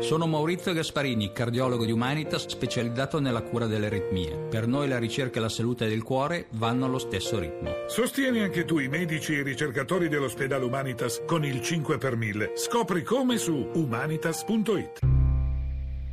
Sono Maurizio Gasparini, cardiologo di Humanitas specializzato nella cura delle aritmie. Per noi la ricerca e la salute del cuore vanno allo stesso ritmo. Sostieni anche tu i medici e i ricercatori dell'ospedale Humanitas con il 5 per 1000. Scopri come su humanitas.it.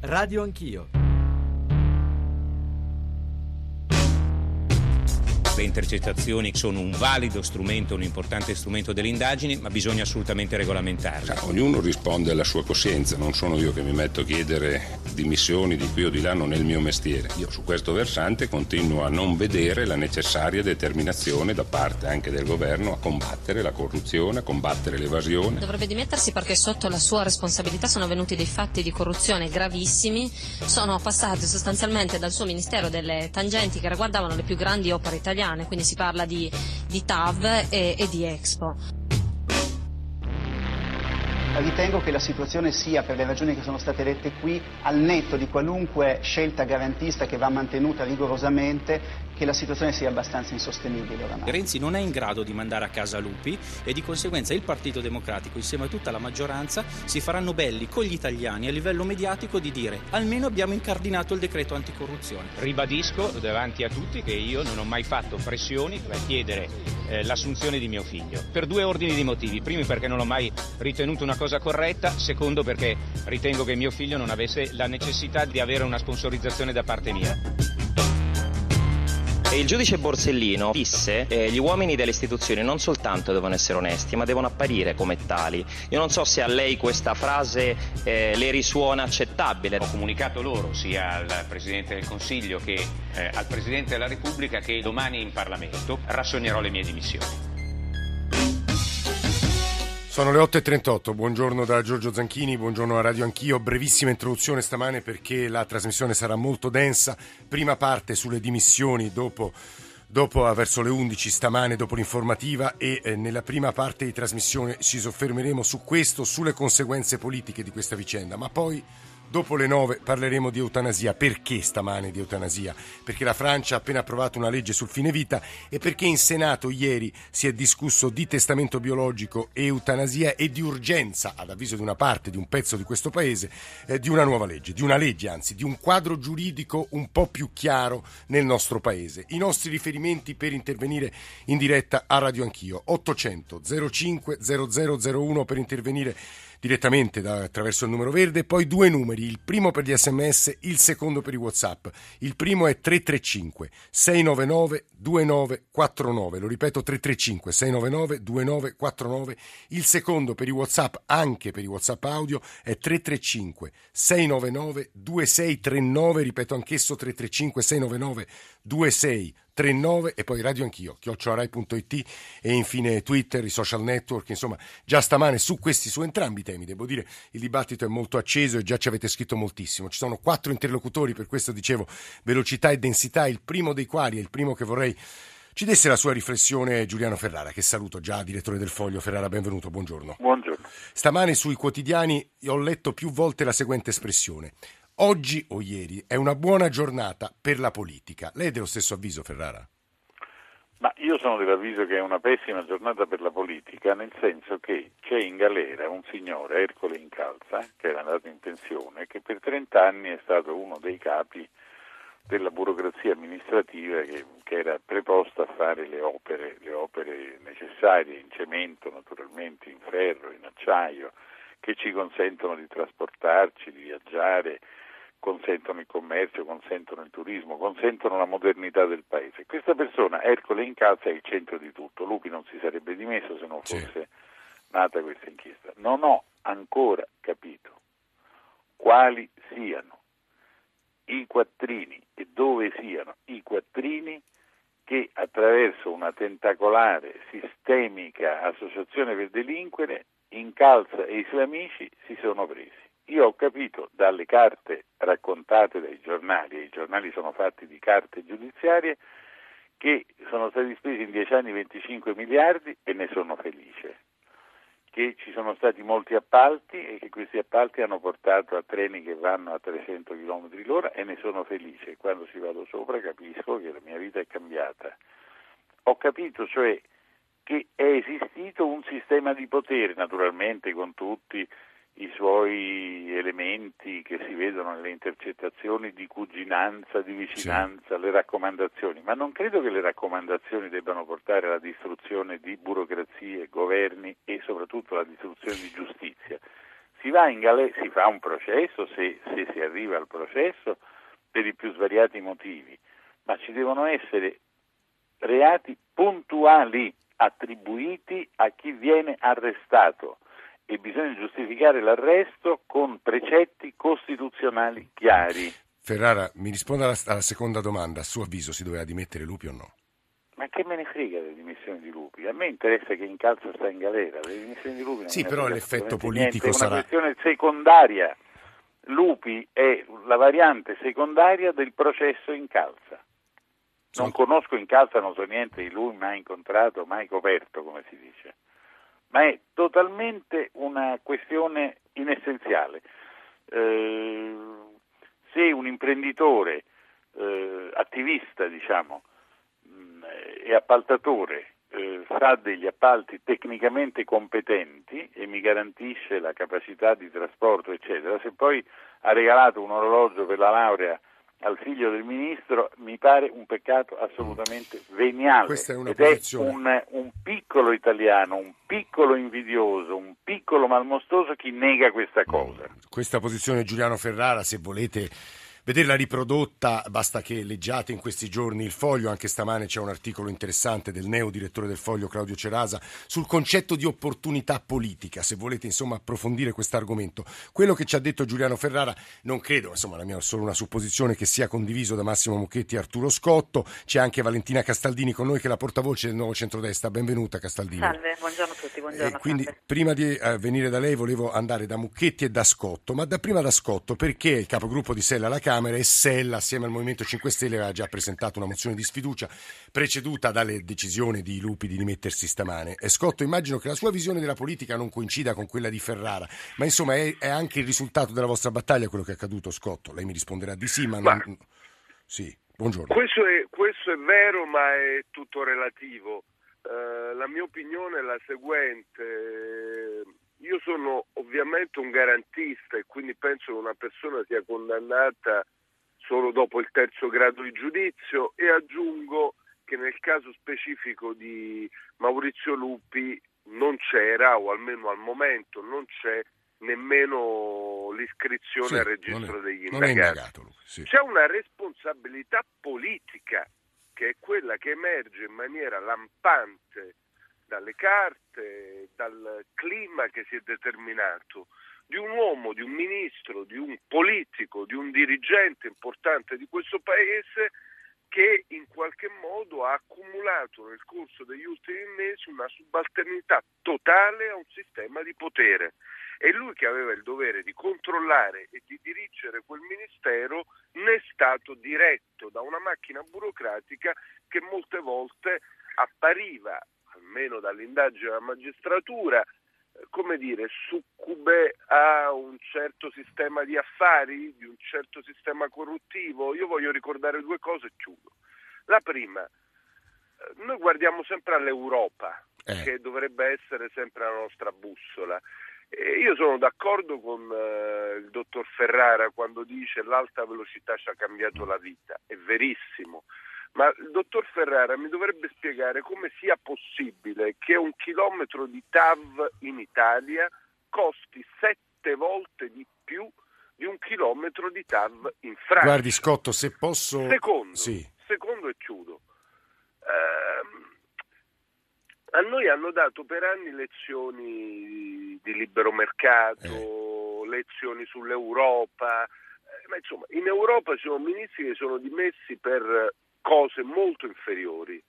Radio Anch'io. Le intercettazioni sono un valido strumento, un importante strumento delle indagini, ma bisogna assolutamente regolamentarle. Cioè, ognuno risponde alla sua coscienza, non sono io che mi metto a chiedere dimissioni di qui o di là, non è il mio mestiere. Io su questo versante continuo a non vedere la necessaria determinazione da parte anche del governo a combattere la corruzione, a combattere l'evasione. Dovrebbe dimettersi perché sotto la sua responsabilità sono venuti dei fatti di corruzione gravissimi, sono passate sostanzialmente dal suo ministero delle tangenti che riguardavano le più grandi opere italiane italiane, quindi si parla di, di TAV e, e di Expo. Ritengo che la situazione sia, per le ragioni che sono state dette qui, al netto di qualunque scelta garantista che va mantenuta rigorosamente, che la situazione sia abbastanza insostenibile oramai. Renzi non è in grado di mandare a casa lupi e di conseguenza il Partito Democratico insieme a tutta la maggioranza si faranno belli con gli italiani a livello mediatico di dire almeno abbiamo incardinato il decreto anticorruzione. Ribadisco davanti a tutti che io non ho mai fatto pressioni per chiedere eh, l'assunzione di mio figlio per due ordini di motivi. Primo perché non l'ho mai ritenuto una cosa corretta, secondo perché ritengo che mio figlio non avesse la necessità di avere una sponsorizzazione da parte mia. Il giudice Borsellino disse che gli uomini delle istituzioni non soltanto devono essere onesti, ma devono apparire come tali. Io non so se a lei questa frase eh, le risuona accettabile. Ho comunicato loro, sia al Presidente del Consiglio che eh, al Presidente della Repubblica, che domani in Parlamento rassegnerò le mie dimissioni. Sono le 8.38, buongiorno da Giorgio Zanchini, buongiorno a Radio Anch'io, brevissima introduzione stamane perché la trasmissione sarà molto densa, prima parte sulle dimissioni dopo, dopo verso le 11 stamane, dopo l'informativa e eh, nella prima parte di trasmissione ci soffermeremo su questo, sulle conseguenze politiche di questa vicenda, ma poi Dopo le nove parleremo di eutanasia. Perché stamane di eutanasia? Perché la Francia ha appena approvato una legge sul fine vita e perché in Senato ieri si è discusso di testamento biologico e eutanasia e di urgenza, ad avviso di una parte, di un pezzo di questo paese, eh, di una nuova legge, di una legge anzi, di un quadro giuridico un po' più chiaro nel nostro paese. I nostri riferimenti per intervenire in diretta a Radio Anch'io. 800 05 0001 per intervenire direttamente da, attraverso il numero verde, poi due numeri, il primo per gli sms, il secondo per i whatsapp. Il primo è 335 699 2949, lo ripeto 335 699 2949, il secondo per i whatsapp, anche per i whatsapp audio, è 335 699 2639, ripeto anch'esso 335 699 2639. 39 e poi radio anch'io, chiocciolarai.it e infine Twitter, i social network, insomma già stamane su questi, su entrambi i temi, devo dire il dibattito è molto acceso e già ci avete scritto moltissimo, ci sono quattro interlocutori, per questo dicevo velocità e densità, il primo dei quali è il primo che vorrei ci desse la sua riflessione Giuliano Ferrara, che saluto già, direttore del Foglio. Ferrara, benvenuto, buongiorno. Buongiorno. Stamane sui quotidiani ho letto più volte la seguente espressione. Oggi o ieri è una buona giornata per la politica. Lei è dello stesso avviso, Ferrara? Ma io sono dell'avviso che è una pessima giornata per la politica, nel senso che c'è in galera un signore, Ercole Incalza, che era andato in pensione, che per 30 anni è stato uno dei capi della burocrazia amministrativa che, che era preposta a fare le opere, le opere necessarie in cemento, naturalmente, in ferro, in acciaio, che ci consentono di trasportarci, di viaggiare, consentono il commercio, consentono il turismo, consentono la modernità del paese. Questa persona, Ercole Incalza, è il centro di tutto. Lupi non si sarebbe dimesso se non fosse sì. nata questa inchiesta. Non ho ancora capito quali siano i quattrini e dove siano i quattrini che attraverso una tentacolare, sistemica associazione per delinquere, Incalza e i suoi amici si sono presi. Io ho capito dalle carte raccontate dai giornali, e i giornali sono fatti di carte giudiziarie, che sono stati spesi in dieci anni 25 miliardi e ne sono felice, che ci sono stati molti appalti e che questi appalti hanno portato a treni che vanno a 300 km l'ora e ne sono felice. Quando ci vado sopra capisco che la mia vita è cambiata. Ho capito cioè che è esistito un sistema di potere, naturalmente con tutti i suoi elementi che si vedono nelle intercettazioni di cuginanza, di vicinanza, sì. le raccomandazioni, ma non credo che le raccomandazioni debbano portare alla distruzione di burocrazie, governi e soprattutto alla distruzione di giustizia. Si, va in gale- si fa un processo se, se si arriva al processo per i più svariati motivi, ma ci devono essere reati puntuali attribuiti a chi viene arrestato e bisogna giustificare l'arresto con precetti costituzionali chiari. Ferrara, mi risponda alla, alla, seconda domanda. A suo avviso si doveva dimettere Lupi o no? Ma che me ne frega delle dimissioni di Lupi? A me interessa che in calza sta in galera. Le dimissioni di Lupi sì, però l'effetto politico niente, sarà... È una questione secondaria. Lupi è la variante secondaria del processo in calza. Non conosco in calza, non so niente di lui, mai incontrato, mai coperto, come si dice ma è totalmente una questione inessenziale. Eh, se un imprenditore eh, attivista, diciamo, mh, mm, e appaltatore eh, fa degli appalti tecnicamente competenti e mi garantisce la capacità di trasporto, eccetera, se poi ha regalato un orologio per la laurea al figlio del ministro mi pare un peccato assolutamente veniale. Questa è una Ed. È un, un, piccolo italiano, un piccolo invidioso, un piccolo malmostoso chi nega questa cosa. Questa posizione Giuliano Ferrara, se volete vederla riprodotta, basta che leggiate in questi giorni il foglio, anche stamane c'è un articolo interessante del neo direttore del foglio Claudio Cerasa sul concetto di opportunità politica, se volete insomma approfondire questo argomento. Quello che ci ha detto Giuliano Ferrara non credo, insomma la mia è solo una supposizione che sia condiviso da Massimo Mucchetti e Arturo Scotto, c'è anche Valentina Castaldini con noi che è la portavoce del nuovo centrodestra, benvenuta Castaldini. Salve, buongiorno a tutti, buongiorno. Eh, quindi salve. prima di eh, venire da lei volevo andare da Mucchetti e da Scotto, ma da prima da Scotto perché il capogruppo di Sella alla Camera Camera e Sella, assieme al Movimento 5 Stelle, aveva già presentato una mozione di sfiducia preceduta dalle decisioni di Lupi di dimettersi stamane. E Scotto, immagino che la sua visione della politica non coincida con quella di Ferrara, ma insomma è, è anche il risultato della vostra battaglia quello che è accaduto, Scotto. Lei mi risponderà di sì, ma, ma... non... Sì, buongiorno. Questo è, questo è vero, ma è tutto relativo. Uh, la mia opinione è la seguente io sono ovviamente un garantista e quindi penso che una persona sia condannata solo dopo il terzo grado di giudizio e aggiungo che nel caso specifico di Maurizio Lupi non c'era, o almeno al momento non c'è, nemmeno l'iscrizione sì, al registro è, degli indagati. Indagato, sì. C'è una responsabilità politica che è quella che emerge in maniera lampante dalle carte, dal clima che si è determinato, di un uomo, di un ministro, di un politico, di un dirigente importante di questo paese che in qualche modo ha accumulato nel corso degli ultimi mesi una subalternità totale a un sistema di potere. E lui che aveva il dovere di controllare e di dirigere quel ministero ne è stato diretto da una macchina burocratica che molte volte appariva almeno dall'indagine della magistratura, eh, come dire, succube a un certo sistema di affari, di un certo sistema corruttivo. Io voglio ricordare due cose e chiudo. La prima, eh, noi guardiamo sempre all'Europa, eh. che dovrebbe essere sempre la nostra bussola. E io sono d'accordo con eh, il dottor Ferrara quando dice l'alta velocità ci ha cambiato la vita, è verissimo. Ma il dottor Ferrara mi dovrebbe spiegare come sia possibile che un chilometro di TAV in Italia costi sette volte di più di un chilometro di TAV in Francia. Guardi Scotto, se posso... Secondo, sì. secondo e chiudo. Eh, a noi hanno dato per anni lezioni di libero mercato, eh. lezioni sull'Europa, eh, ma insomma in Europa ci sono ministri che sono dimessi per cose molto inferiori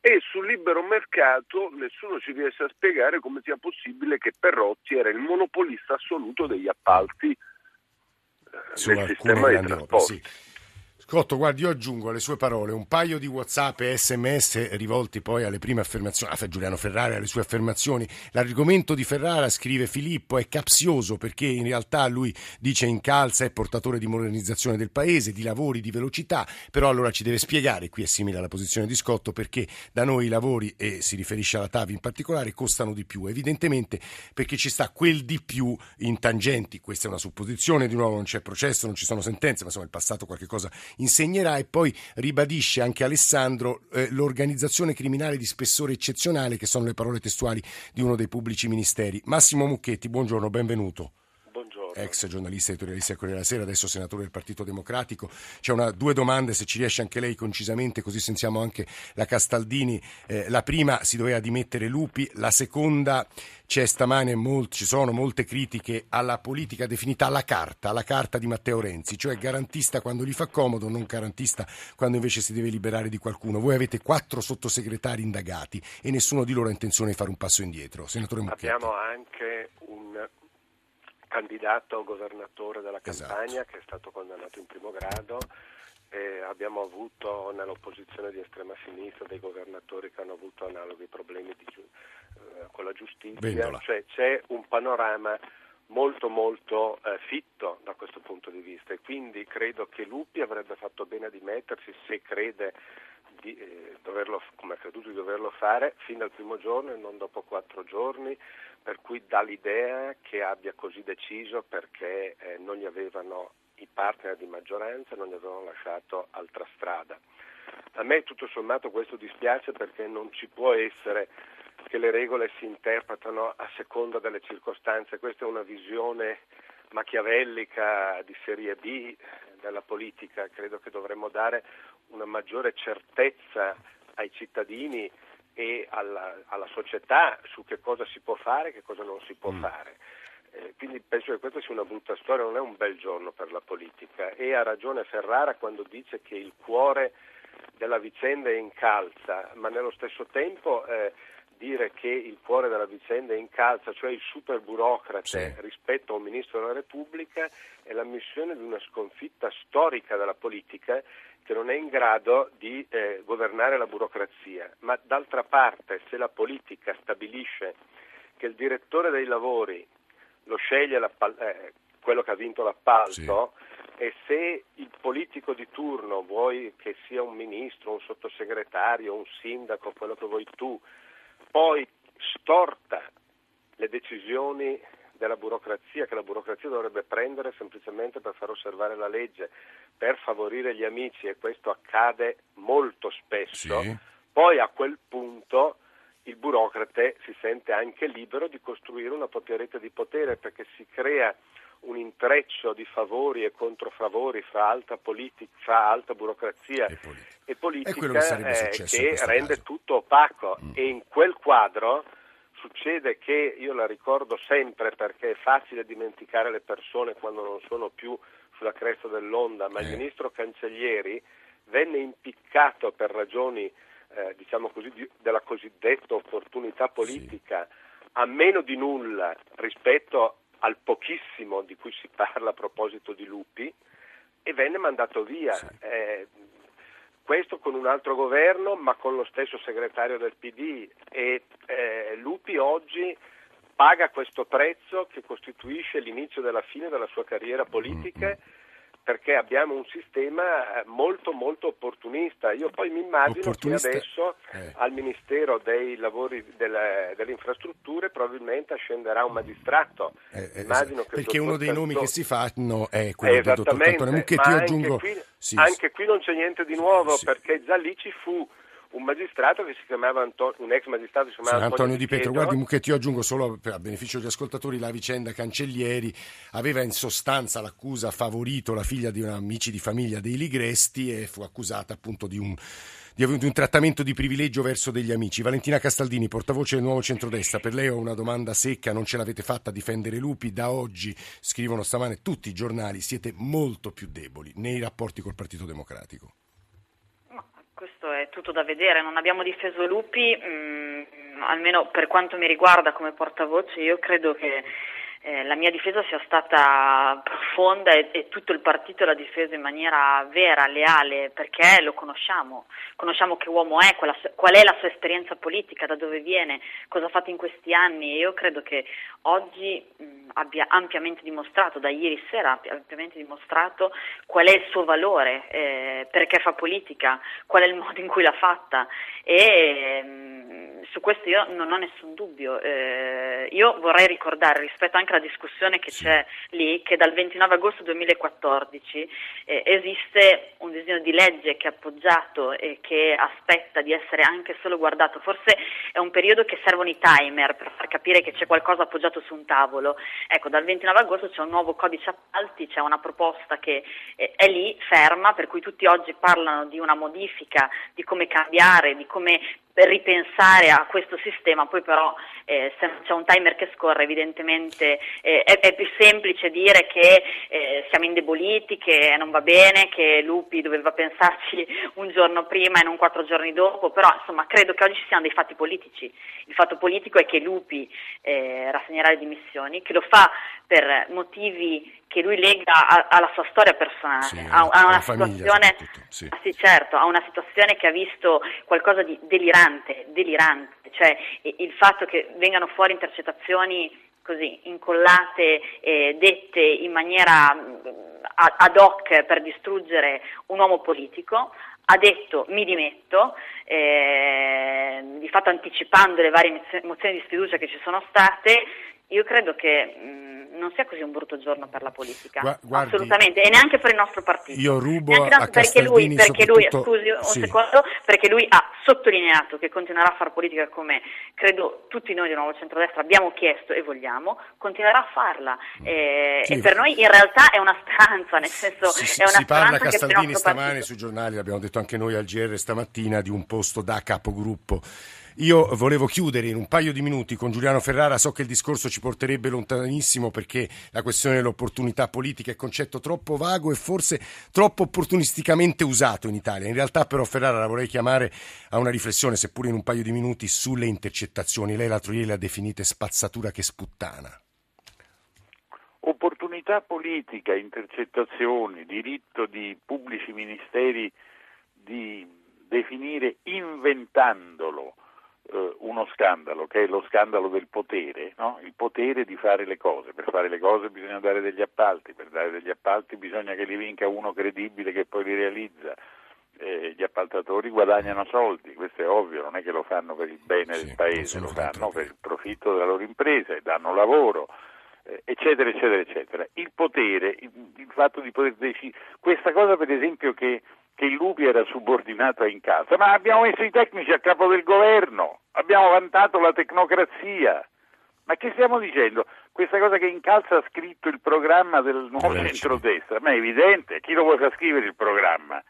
e sul libero mercato nessuno ci riesce a spiegare come sia possibile che Perrotti era il monopolista assoluto degli appalti eh, del sistema di trasporti. Sì. Cotto, guardi, io aggiungo alle sue parole un paio di WhatsApp e SMS rivolti poi alle prime affermazioni, a Giuliano Ferrara, alle sue affermazioni. L'argomento di Ferrara, scrive Filippo, è capzioso perché in realtà lui dice in calza è portatore di modernizzazione del paese, di lavori, di velocità, però allora ci deve spiegare, qui è simile alla posizione di Scotto, perché da noi i lavori, e si riferisce alla TAV in particolare, costano di più. Evidentemente perché ci sta quel di più in tangenti, questa è una supposizione, di nuovo non c'è processo, non ci sono sentenze, ma insomma il passato qualche cosa insegnerà e poi ribadisce anche Alessandro eh, l'organizzazione criminale di spessore eccezionale, che sono le parole testuali di uno dei pubblici ministeri. Massimo Mucchetti, buongiorno, benvenuto ex giornalista editorialista del Corriere della Sera, adesso senatore del Partito Democratico. C'è una, due domande, se ci riesce anche lei concisamente, così sentiamo anche la Castaldini. Eh, la prima si doveva dimettere Lupi, la seconda c'è stamane molt, ci sono molte critiche alla politica definita alla carta, alla carta di Matteo Renzi, cioè garantista quando gli fa comodo, non garantista quando invece si deve liberare di qualcuno. Voi avete quattro sottosegretari indagati e nessuno di loro ha intenzione di fare un passo indietro. Senatore Mucchetti. Abbiamo anche candidato governatore della Esatto. Campania che è stato condannato in primo grado. E abbiamo avuto nell'opposizione di estrema sinistra dei governatori che hanno avuto analoghi problemi di eh, con la giustizia, Vendola. cioè c'è un panorama molto molto eh, fitto da questo punto di vista e quindi credo che Lupi avrebbe fatto bene a dimettersi se crede di eh, doverlo, come ha creduto di doverlo fare fin dal primo giorno e non dopo quattro giorni, per cui dà l'idea che abbia così deciso perché eh, non gli avevano i partner di maggioranza, non gli avevano lasciato altra strada. A me tutto sommato questo dispiace perché non ci può essere che le regole si interpretano a seconda delle circostanze, questa è una visione machiavellica di serie B della politica, credo che dovremmo dare una maggiore certezza ai cittadini e alla, alla società su che cosa si può fare e che cosa non si può fare. Eh, quindi penso che questa sia una brutta storia, non è un bel giorno per la politica. E ha ragione Ferrara quando dice che il cuore della vicenda è in calza, ma nello stesso tempo eh, dire che il cuore della vicenda è in calza, cioè il super burocrate rispetto a un ministro della Repubblica, è l'ammissione di una sconfitta storica della politica che non è in grado di eh, governare la burocrazia. Ma d'altra parte, se la politica stabilisce che il direttore dei lavori lo sceglie eh, quello che ha vinto l'appalto e se il politico di turno, vuoi che sia un ministro, un sottosegretario, un sindaco, quello che vuoi tu, poi storta le decisioni della burocrazia che la burocrazia dovrebbe prendere semplicemente per far osservare la legge, per favorire gli amici e questo accade molto spesso, Sì. poi a quel punto il burocrate si sente anche libero di costruire una propria rete di potere perché si crea un intreccio di favori e controfavori fra alta, politica, fra alta burocrazia e, E politica che sarebbe eh, successo in che rende caso. Mm. tutto opaco e in quel quadro succede che io la ricordo sempre perché è facile dimenticare le persone quando non sono più sulla cresta dell'onda, ma il Eh. ministro Cancellieri venne impiccato per ragioni eh, diciamo così, di- della cosiddetta opportunità politica a meno di nulla rispetto al pochissimo di cui si parla a proposito di lupi e venne mandato via. Eh, questo con un altro governo, ma con lo stesso segretario del PD e eh, Lupi oggi paga questo prezzo che costituisce l'inizio della fine della sua carriera politica perché abbiamo un sistema eh, molto molto opportunista. Io poi mi immagino che adesso eh. al Ministero dei lavori delle, delle infrastrutture probabilmente ascenderà un magistrato. Eh, eh, esatto. perché uno dei nomi che si fanno è quello del dottor Cantone Mucchetti. anche aggiungo qui, sì, anche qui non c'è niente di nuovo perché già lì ci fu un magistrato che si chiamava Anto- un ex magistrato che si Sì, chiamava Antonio Di Pietro, guardi Pietro. Mucchetti, io aggiungo solo a beneficio degli ascoltatori la vicenda Cancellieri aveva in sostanza l'accusa favorito la figlia di un amici di famiglia dei Ligresti e fu accusata appunto di un, di aver- di un trattamento di privilegio verso degli amici. Valentina Castaldini, portavoce del Nuovo Centrodestra, per lei ho una domanda secca, non ce l'avete fatta a difendere Lupi, da oggi scrivono stamane tutti i giornali, siete molto più deboli nei rapporti col Partito Democratico. Tutto da vedere, non abbiamo difeso Lupi, mm, almeno per quanto mi riguarda come portavoce, io credo che eh, la mia difesa sia stata profonda e, e, tutto il partito l'ha difeso in maniera vera, leale, perché lo conosciamo, conosciamo che uomo è, qual, qual è la sua esperienza politica, da dove viene, cosa ha fatto in questi anni. E io credo che oggi mh, abbia ampiamente dimostrato, da ieri sera abbia ampiamente dimostrato qual è il suo valore, eh, perché fa politica, qual è il modo in cui l'ha fatta. E mh, su questo io non ho nessun dubbio. Eh, io vorrei ricordare rispetto anche alla discussione che sì. c'è lì che dal 29 agosto 2014 eh, esiste un disegno di legge che è appoggiato e che aspetta di essere anche solo guardato. Forse è un periodo che servono i timer per far capire che c'è qualcosa appoggiato su un tavolo. Ecco, dal 29 agosto c'è un nuovo codice appalti, c'è una proposta che eh, è lì ferma, per cui tutti oggi parlano di una modifica, di come cambiare, di come ripensare a questo sistema, poi però eh, se c'è un timer che scorre evidentemente eh, è, è, più semplice dire che eh, siamo indeboliti, che non va bene, che Lupi doveva pensarci un giorno prima e non quattro giorni dopo, però insomma credo che oggi ci siano dei fatti politici. Il fatto politico è che Lupi eh, rassegnerà le dimissioni, che lo fa per motivi che lui lega a, alla sua storia personale, sì, a, a, una situazione, sì. Ah, sì, certo, a una situazione che ha visto qualcosa di delirante, delirante, cioè il fatto che vengano fuori intercettazioni così incollate, eh, dette in maniera ad hoc per distruggere un uomo politico, ha detto mi dimetto, eh, di fatto anticipando le varie mozioni di sfiducia che ci sono state, io credo che mh, non sia così un brutto giorno per la politica, guardi, assolutamente, e neanche per il nostro partito. Io rubo a perché lui, perché lui, scusi un sì. secondo, perché lui ha sottolineato che continuerà a fare politica come credo tutti noi di Nuovo Centrodestra abbiamo chiesto e vogliamo, continuerà a farla. Eh, sì. E per noi in realtà è una speranza, nel senso sì, è una si parla Castaldini stamane partito. sui giornali, l'abbiamo detto anche noi al GR stamattina, di un posto da capogruppo io volevo chiudere in un paio di minuti con Giuliano Ferrara, so che il discorso ci porterebbe lontanissimo perché la questione dell'opportunità politica è un concetto troppo vago e forse troppo opportunisticamente usato in Italia. In realtà però Ferrara la vorrei chiamare a una riflessione, seppure in un paio di minuti, sulle intercettazioni. Lei l'altro ieri le ha definite spazzatura che sputtana. Opportunità politica, intercettazioni, diritto di pubblici ministeri di definire inventandolo uno scandalo, che è lo scandalo del potere, no? il potere di fare le cose. Per fare le cose bisogna dare degli appalti, per dare degli appalti bisogna che li vinca uno credibile che poi li realizza. Eh, gli appaltatori guadagnano soldi, questo è ovvio, non è che lo fanno per il bene sì, del paese, lo fanno per il profitto della loro impresa e danno lavoro eh, eccetera, eccetera, eccetera. Il potere, il, il fatto di poter decidere, questa cosa per esempio che che il Lupi era subordinato a Incalza, ma abbiamo messo i tecnici a capo del governo, abbiamo vantato la tecnocrazia. Ma che stiamo dicendo? Questa cosa che Incalza ha scritto il programma del nuovo centrodestra, ma è evidente, chi lo vuole far scrivere il programma?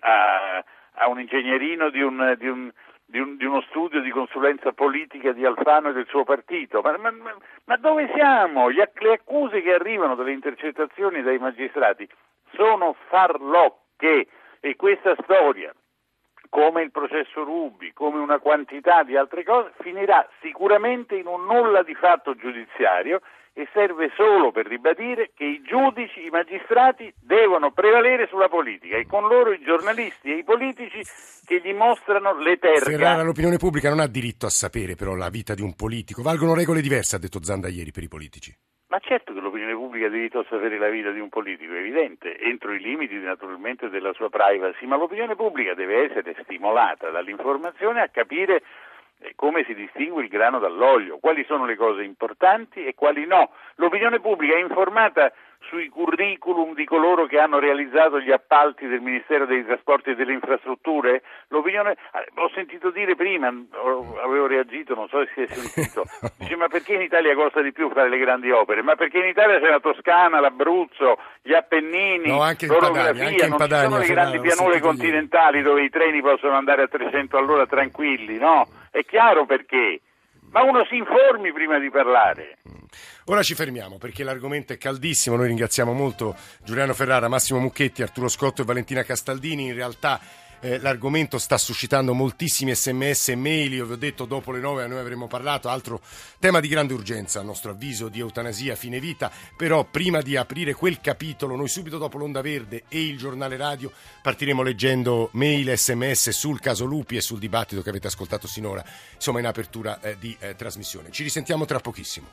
A, a un ingegnerino di, un, di, un, di, un, di, uno studio di consulenza politica di Alfano e del suo partito. Ma, ma, ma dove siamo? Gli, le accuse che arrivano dalle intercettazioni dai magistrati sono farlocche e questa storia, come il processo Rubi, come una quantità di altre cose, finirà sicuramente in un nulla di fatto giudiziario e serve solo per ribadire che i giudici, i magistrati devono prevalere sulla politica e con loro i giornalisti e i politici che gli mostrano le terre. Ferrara, l'opinione pubblica non ha diritto a sapere però la vita di un politico. Valgono regole diverse, ha detto Zanda ieri, per i politici. Ma certo che l'opinione pubblica ha diritto a sapere la vita di un politico, è evidente, entro i limiti naturalmente della sua privacy, ma l'opinione pubblica deve essere stimolata dall'informazione a capire eh, come si distingue il grano dall'olio, quali sono le cose importanti e quali no. L'opinione pubblica è informata sui curriculum di coloro che hanno realizzato gli appalti del Ministero dei Trasporti e delle Infrastrutture? L'opinione, eh, ho sentito dire prima, avevo reagito, non so se si è sentito, dice ma perché in Italia costa di più fare le grandi opere? Ma perché in Italia c'è la Toscana, l'Abruzzo, gli Appennini, no, anche l'orografia, anche non Padania, ci sono le grandi pianure continentali dove i treni possono andare a 300 all'ora tranquilli, no? È chiaro perché ma uno si informi prima di parlare. Ora ci fermiamo perché l'argomento è caldissimo. Noi ringraziamo molto Giuliano Ferrara, Massimo Mucchetti, Arturo Scotto e Valentina Castaldini. In realtà eh, l'argomento sta suscitando moltissimi sms e mail, io vi ho detto dopo le 9 noi avremmo parlato, altro tema di grande urgenza a nostro avviso di eutanasia fine vita, però prima di aprire quel capitolo noi subito dopo l'Onda Verde e il giornale radio partiremo leggendo mail e sms sul caso Lupi e sul dibattito che avete ascoltato sinora, insomma in apertura eh, di eh, trasmissione. Ci risentiamo tra pochissimo.